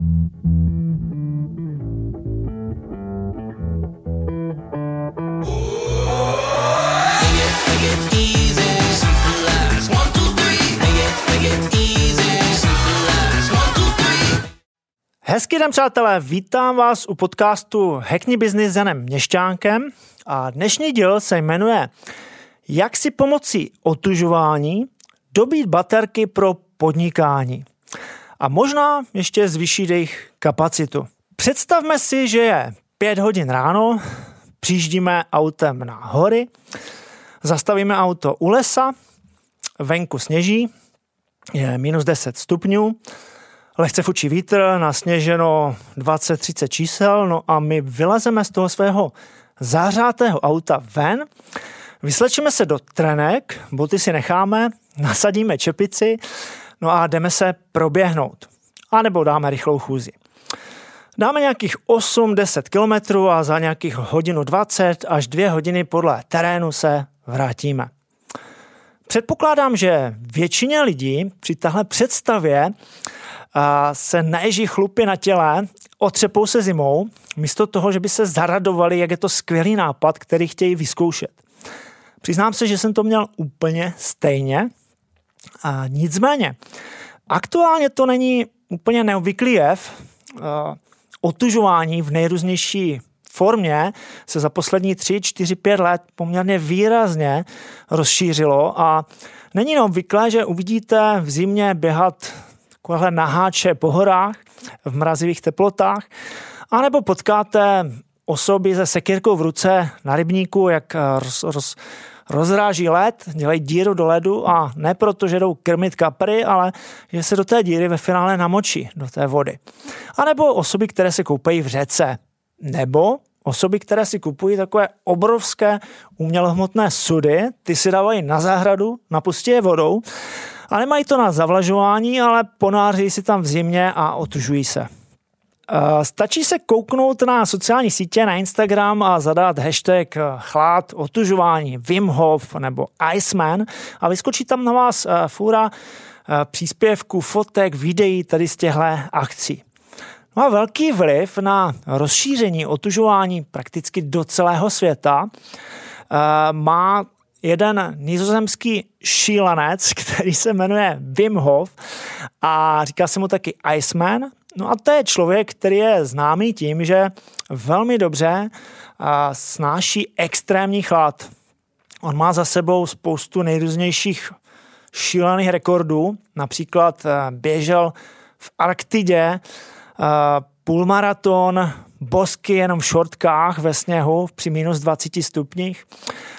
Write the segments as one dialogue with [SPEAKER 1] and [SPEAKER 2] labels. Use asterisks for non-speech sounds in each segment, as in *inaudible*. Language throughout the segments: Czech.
[SPEAKER 1] Hezký den, přátelé, vítám vás u podcastu Hackni Business s Janem Měšťánkem a dnešní díl se jmenuje Jak si pomocí otužování dobít baterky pro podnikání a možná ještě zvýšit jejich kapacitu. Představme si, že je pět hodin ráno, přijíždíme autem na hory, zastavíme auto u lesa, venku sněží, je minus 10 stupňů, lehce fučí vítr, nasněženo 20-30 čísel, no a my vylezeme z toho svého zářátého auta ven, vyslečíme se do trenek, boty si necháme, nasadíme čepici, no a jdeme se proběhnout. A nebo dáme rychlou chůzi. Dáme nějakých 8-10 kilometrů a za nějakých hodinu 20 až 2 hodiny podle terénu se vrátíme. Předpokládám, že většině lidí při tahle představě se neježí chlupy na těle, otřepou se zimou, místo toho, že by se zaradovali, jak je to skvělý nápad, který chtějí vyzkoušet. Přiznám se, že jsem to měl úplně stejně. A nicméně, aktuálně to není úplně neobvyklý jev. Otužování v nejrůznější formě se za poslední 3, 4, 5 let poměrně výrazně rozšířilo a není neobvyklé, že uvidíte v zimě běhat takovéhle naháče po horách v mrazivých teplotách, anebo potkáte osoby se sekírkou v ruce na rybníku, jak roz, roz, rozráží led, dělají díru do ledu a ne proto, že jdou krmit kapry, ale že se do té díry ve finále namočí, do té vody. A nebo osoby, které se koupají v řece. Nebo osoby, které si kupují takové obrovské umělohmotné sudy, ty si dávají na zahradu, napustí je vodou a nemají to na zavlažování, ale ponáří si tam v zimě a otužují se. Eh, stačí se kouknout na sociální sítě, na Instagram a zadat hashtag eh, chlad, otužování, Wim Hof nebo Iceman a vyskočí tam na vás eh, fůra příspěvků, fotek, videí tady z těchto akcí. Má velký vliv na rozšíření otužování prakticky do celého světa. Má jeden nizozemský šílenec, *laughs* který se jmenuje Wim Hof a říká se mu taky Iceman. No a to je člověk, který je známý tím, že velmi dobře snáší extrémní chlad. On má za sebou spoustu nejrůznějších šílených rekordů. Například běžel v Arktidě půlmaraton, bosky jenom v šortkách ve sněhu při minus 20 stupních.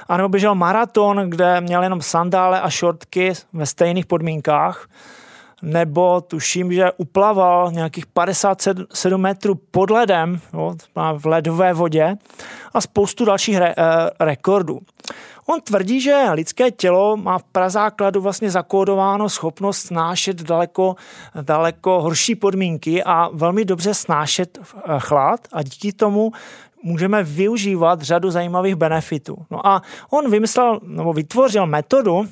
[SPEAKER 1] A nebo běžel maraton, kde měl jenom sandále a šortky ve stejných podmínkách. Nebo tuším, že uplaval nějakých 57 metrů pod ledem jo, v ledové vodě a spoustu dalších re, eh, rekordů. On tvrdí, že lidské tělo má v prazákladu vlastně zakódováno schopnost snášet daleko, daleko horší podmínky a velmi dobře snášet eh, chlad a díky tomu můžeme využívat řadu zajímavých benefitů. No a on vymyslel nebo vytvořil metodu,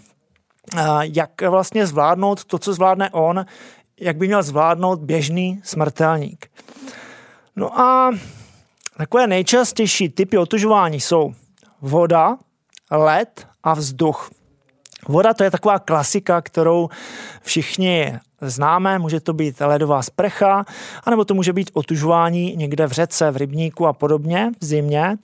[SPEAKER 1] jak vlastně zvládnout to, co zvládne on, jak by měl zvládnout běžný smrtelník. No a takové nejčastější typy otužování jsou voda, led a vzduch. Voda to je taková klasika, kterou všichni známe, může to být ledová sprcha, anebo to může být otužování někde v řece, v rybníku a podobně v zimě.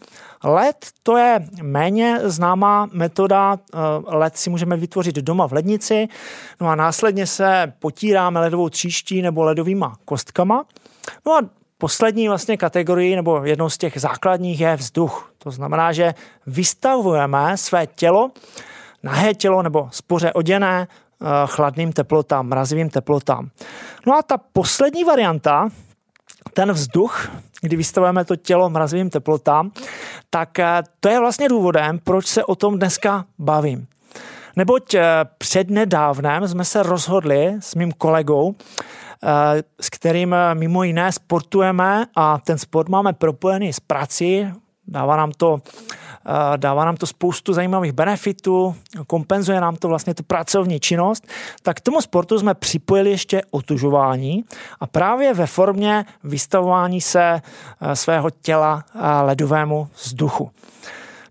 [SPEAKER 1] Led to je méně známá metoda, eh, led si můžeme vytvořit doma v lednici, no a následně se potíráme ledovou tříští nebo ledovýma kostkama. No a poslední vlastně kategorii nebo jednou z těch základních je vzduch. To znamená, že vystavujeme své tělo, nahé tělo nebo spoře oděné chladným teplotám, mrazivým teplotám. No a ta poslední varianta, ten vzduch, kdy vystavujeme to tělo mrazivým teplotám, tak eh, to je vlastně důvodem, proč se o tom dneska bavím. Neboť eh, přednedávnem jsme se rozhodli s mým kolegou, Eh, s kterým eh, mimo jiné sportujeme a ten sport máme propojený s prací. Dává nám to Eh, dává nám to spoustu zajímavých benefitů, kompenzuje nám to vlastně tu pracovní činnost, tak k tomu sportu jsme připojili ještě otužování a právě ve formě vystavování se eh, svého těla ledovému vzduchu.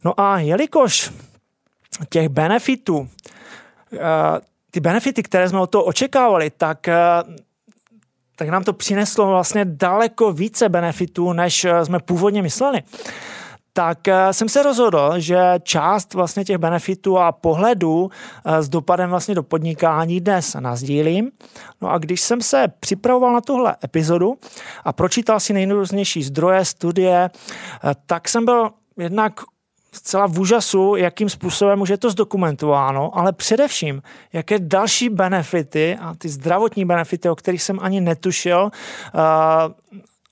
[SPEAKER 1] No a jelikož těch benefitů, eh, ty benefity, které jsme od toho očekávali, tak tak nám to přineslo vlastně daleko více benefitů, než jsme původně mysleli tak eh, jsem se rozhodl, že část vlastně těch benefitů a pohledů eh, s dopadem vlastně do podnikání dnes nazdílím. No a když jsem se připravoval na tuhle epizodu a pročítal si nejrůznější zdroje, studie, eh, tak jsem byl jednak zcela v úžasu, jakým způsobem už je to zdokumentováno, ale především, jaké další benefity a ty zdravotní benefity, o kterých jsem ani netušil,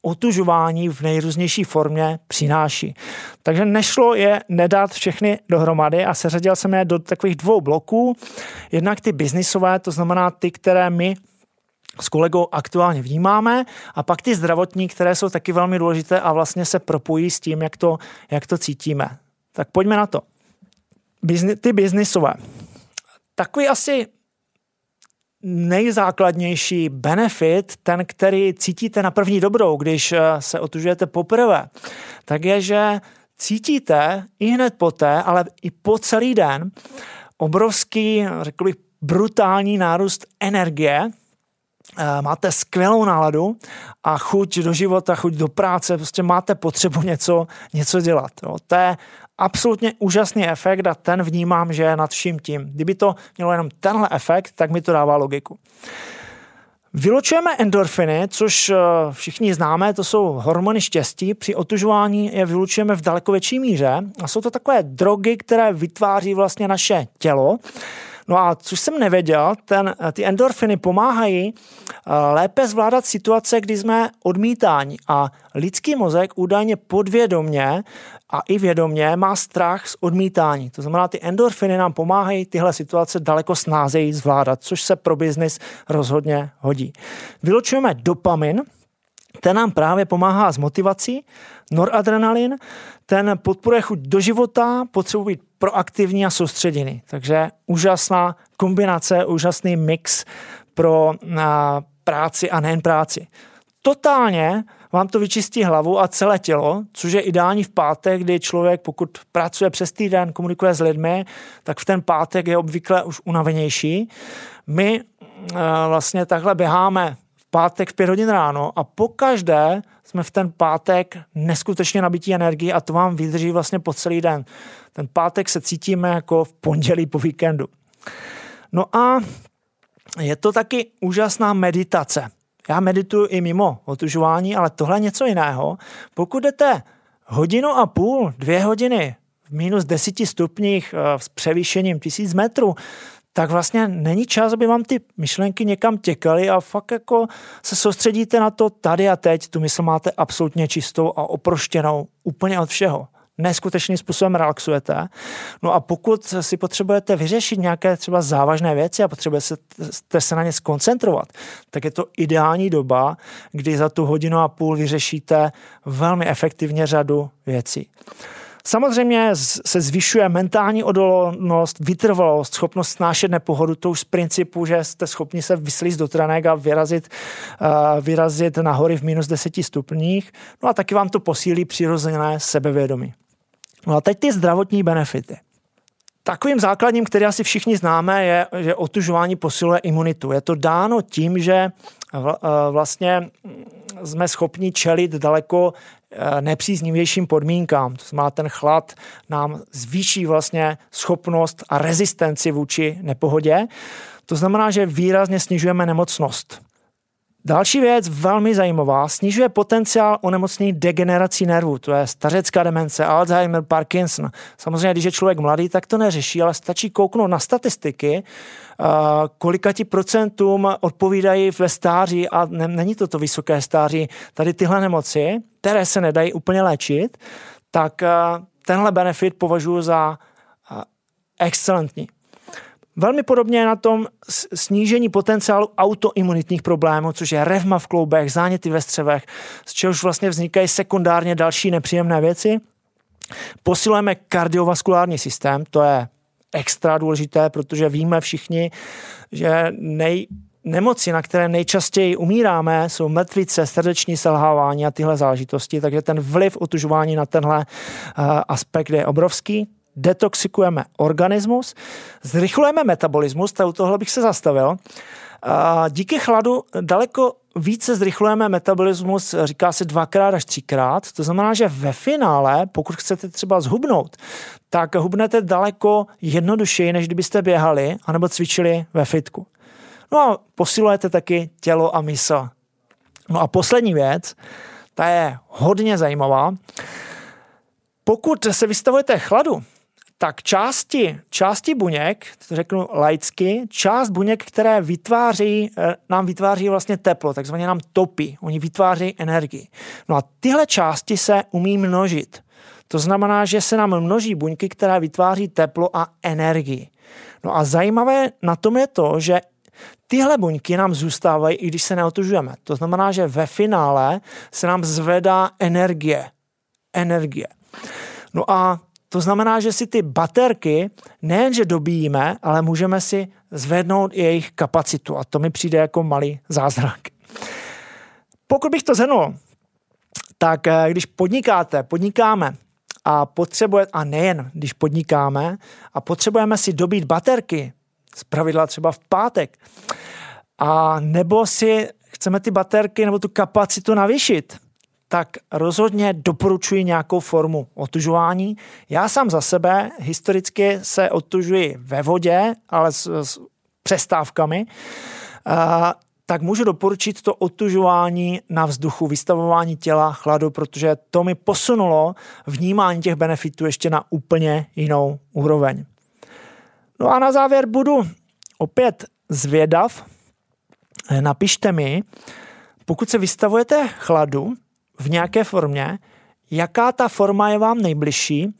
[SPEAKER 1] otužování v nejrůznější formě přináší. Takže nešlo je nedat všechny dohromady a seřadil jsem je do takových dvou bloků. Jednak ty biznisové, to znamená ty, které my s kolegou aktuálně vnímáme a pak ty zdravotní, které jsou taky velmi důležité a vlastně se propojí s tím, jak to, jak to cítíme. Tak pojďme na to. Bizni- ty biznisové. Takový asi nejzákladnější benefit, ten, který cítíte na první dobrou, když eh, se otužujete poprvé, tak je, že cítíte i hned poté, ale i po celý den obrovský, řekl bych, brutální nárůst energie, eh, máte skvělou náladu a chuť do života, chuť do práce, prostě máte potřebu něco, něco dělat. Jo. To je absolutně úžasný efekt a ten vnímám, že je nad vším tím. Kdyby to mělo jenom tenhle efekt, tak mi to dává logiku. Vylučujeme endorfiny, což eh, všichni známe, to jsou hormony štěstí. Při otužování je vylučujeme v daleko větší míře a jsou to takové drogy, které vytváří vlastně naše tělo. No a což jsem nevěděl, ten, ty endorfiny pomáhají eh, lépe zvládat situace, kdy jsme odmítáni a lidský mozek údajně podvědomně a i vědomě má strach z odmítání. To znamená, ty endorfiny nám pomáhají tyhle situace daleko snázeji zvládat, což se pro biznis rozhodně hodí. Vylučujeme dopamin, ten nám právě pomáhá s motivací, noradrenalin, ten podporuje chuť do života, potřebuje být proaktivní a soustředěný. Takže úžasná kombinace, úžasný mix pro práci a nejen práci. Totálně vám to vyčistí hlavu a celé tělo, což je ideální v pátek, kdy člověk, pokud pracuje přes týden, komunikuje s lidmi, tak v ten pátek je obvykle už unavenější. My vlastně takhle běháme pátek v pět hodin ráno a po každé jsme v ten pátek neskutečně nabití energii a to vám vydrží vlastně po celý den. Ten pátek se cítíme jako v pondělí po víkendu. No a je to taky úžasná meditace. Já medituju i mimo otužování, ale tohle je něco jiného. Pokud jdete hodinu a půl, dvě hodiny v minus deseti stupních eh, s převýšením tisíc metrů, tak vlastně není čas, aby vám ty myšlenky někam těkaly a fakt jako se soustředíte na to tady a teď, tu mysl máte absolutně čistou a oproštěnou úplně od všeho neskutečným způsobem relaxujete. No a pokud si potřebujete vyřešit nějaké třeba závažné věci a potřebujete se na ně skoncentrovat, tak je to ideální doba, kdy za tu hodinu a půl vyřešíte velmi efektivně řadu věcí. Samozřejmě se zvyšuje mentální odolnost, vytrvalost, schopnost snášet nepohodu, to už z principu, že jste schopni se vyslíst do trenek a vyrazit, uh, vyrazit na hory v minus 10 stupních. No a taky vám to posílí přirozené sebevědomí. No a teď ty zdravotní benefity. Takovým základním, který asi všichni známe, je, že otužování posiluje imunitu. Je to dáno tím, že eh, vlastně jsme schopni čelit daleko eh, nepříznivějším podmínkám. To znamená, ten chlad nám zvýší vlastně schopnost a rezistenci vůči nepohodě. To znamená, že výrazně snižujeme nemocnost. Další věc, velmi zajímavá, snižuje potenciál onemocnění degenerací nervů, to je stařecká demence, Alzheimer, Parkinson. Samozřejmě, když je člověk mladý, tak to neřeší, ale stačí kouknout na statistiky, kolika ti procentům odpovídají ve stáří a ne, není to to vysoké stáří, tady tyhle nemoci, které se nedají úplně léčit, tak tenhle benefit považuji za excelentní. Velmi podobně je na tom snížení potenciálu autoimunitních problémů, což je revma v kloubech, záněty ve střevech, z čehož vlastně vznikají sekundárně další nepříjemné věci. Posilujeme kardiovaskulární systém, to je extra důležité, protože víme všichni, že nej, nemoci, na které nejčastěji umíráme, jsou mrtvice, srdeční selhávání a tyhle záležitosti, takže ten vliv otužování na tenhle uh, aspekt je obrovský. Detoxikujeme organismus, zrychlujeme metabolismus, u tohle bych se zastavil. Uh, díky chladu daleko více zrychlujeme metabolismus, říká se dvakrát až třikrát. To znamená, že ve finále, pokud chcete třeba zhubnout, tak hubnete daleko jednodušeji, než kdybyste běhali anebo cvičili ve fitku. No a posilujete taky tělo a mysl. No a poslední věc, ta je hodně zajímavá. Pokud se vystavujete chladu, tak části, části buněk, to řeknu laicky, část buněk, které vytváří, eh, nám vytváří vlastně teplo, takzvaně nám topí, oni vytváří energii. No a tyhle části se umí množit. To znamená, že se nám množí buňky, které vytváří teplo a energii. No a zajímavé na tom je to, že tyhle buňky nám zůstávají, i když se neotužujeme. To znamená, že ve finále se nám zvedá energie. Energie. No a to znamená, že si ty baterky nejenže dobíjíme, ale můžeme si zvednout i jejich kapacitu a to mi přijde jako malý zázrak. Pokud bych to zhrnul, tak eh, když podnikáte, podnikáme a potřebuje, a nejen když podnikáme a potřebujeme si dobít baterky, z pravidla třeba v pátek, a nebo si chceme ty baterky nebo tu kapacitu navýšit, tak rozhodně doporučuji nějakou formu otužování. Já sám za sebe historicky se otužuji ve vodě, ale s, s přestávkami. A, tak můžu doporučit to otužování na vzduchu, vystavování těla chladu, protože to mi posunulo vnímání těch benefitů ještě na úplně jinou úroveň. No a na závěr budu opět zvědav. Napište mi, pokud se vystavujete chladu, v nějaké formě, jaká ta forma je vám nejbližší,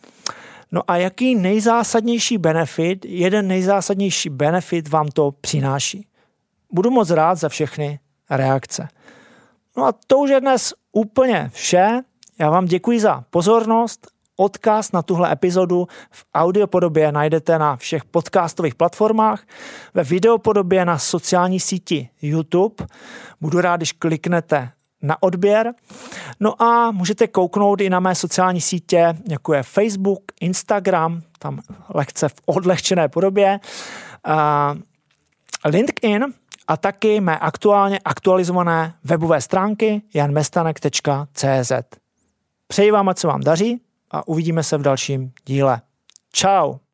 [SPEAKER 1] no a jaký nejzásadnější benefit, jeden nejzásadnější benefit vám to přináší. Budu moc rád za všechny reakce. No a to už je dnes úplně vše. Já vám děkuji za pozornost. Odkaz na tuhle epizodu v audiopodobě najdete na všech podcastových platformách, ve videopodobě na sociální síti YouTube. Budu rád, když kliknete na odběr. No a můžete kouknout i na mé sociální sítě, jako je Facebook, Instagram, tam lehce v odlehčené podobě, uh, LinkedIn a taky mé aktuálně aktualizované webové stránky janmestanek.cz. Přeji vám, se vám daří a uvidíme se v dalším díle. Ciao.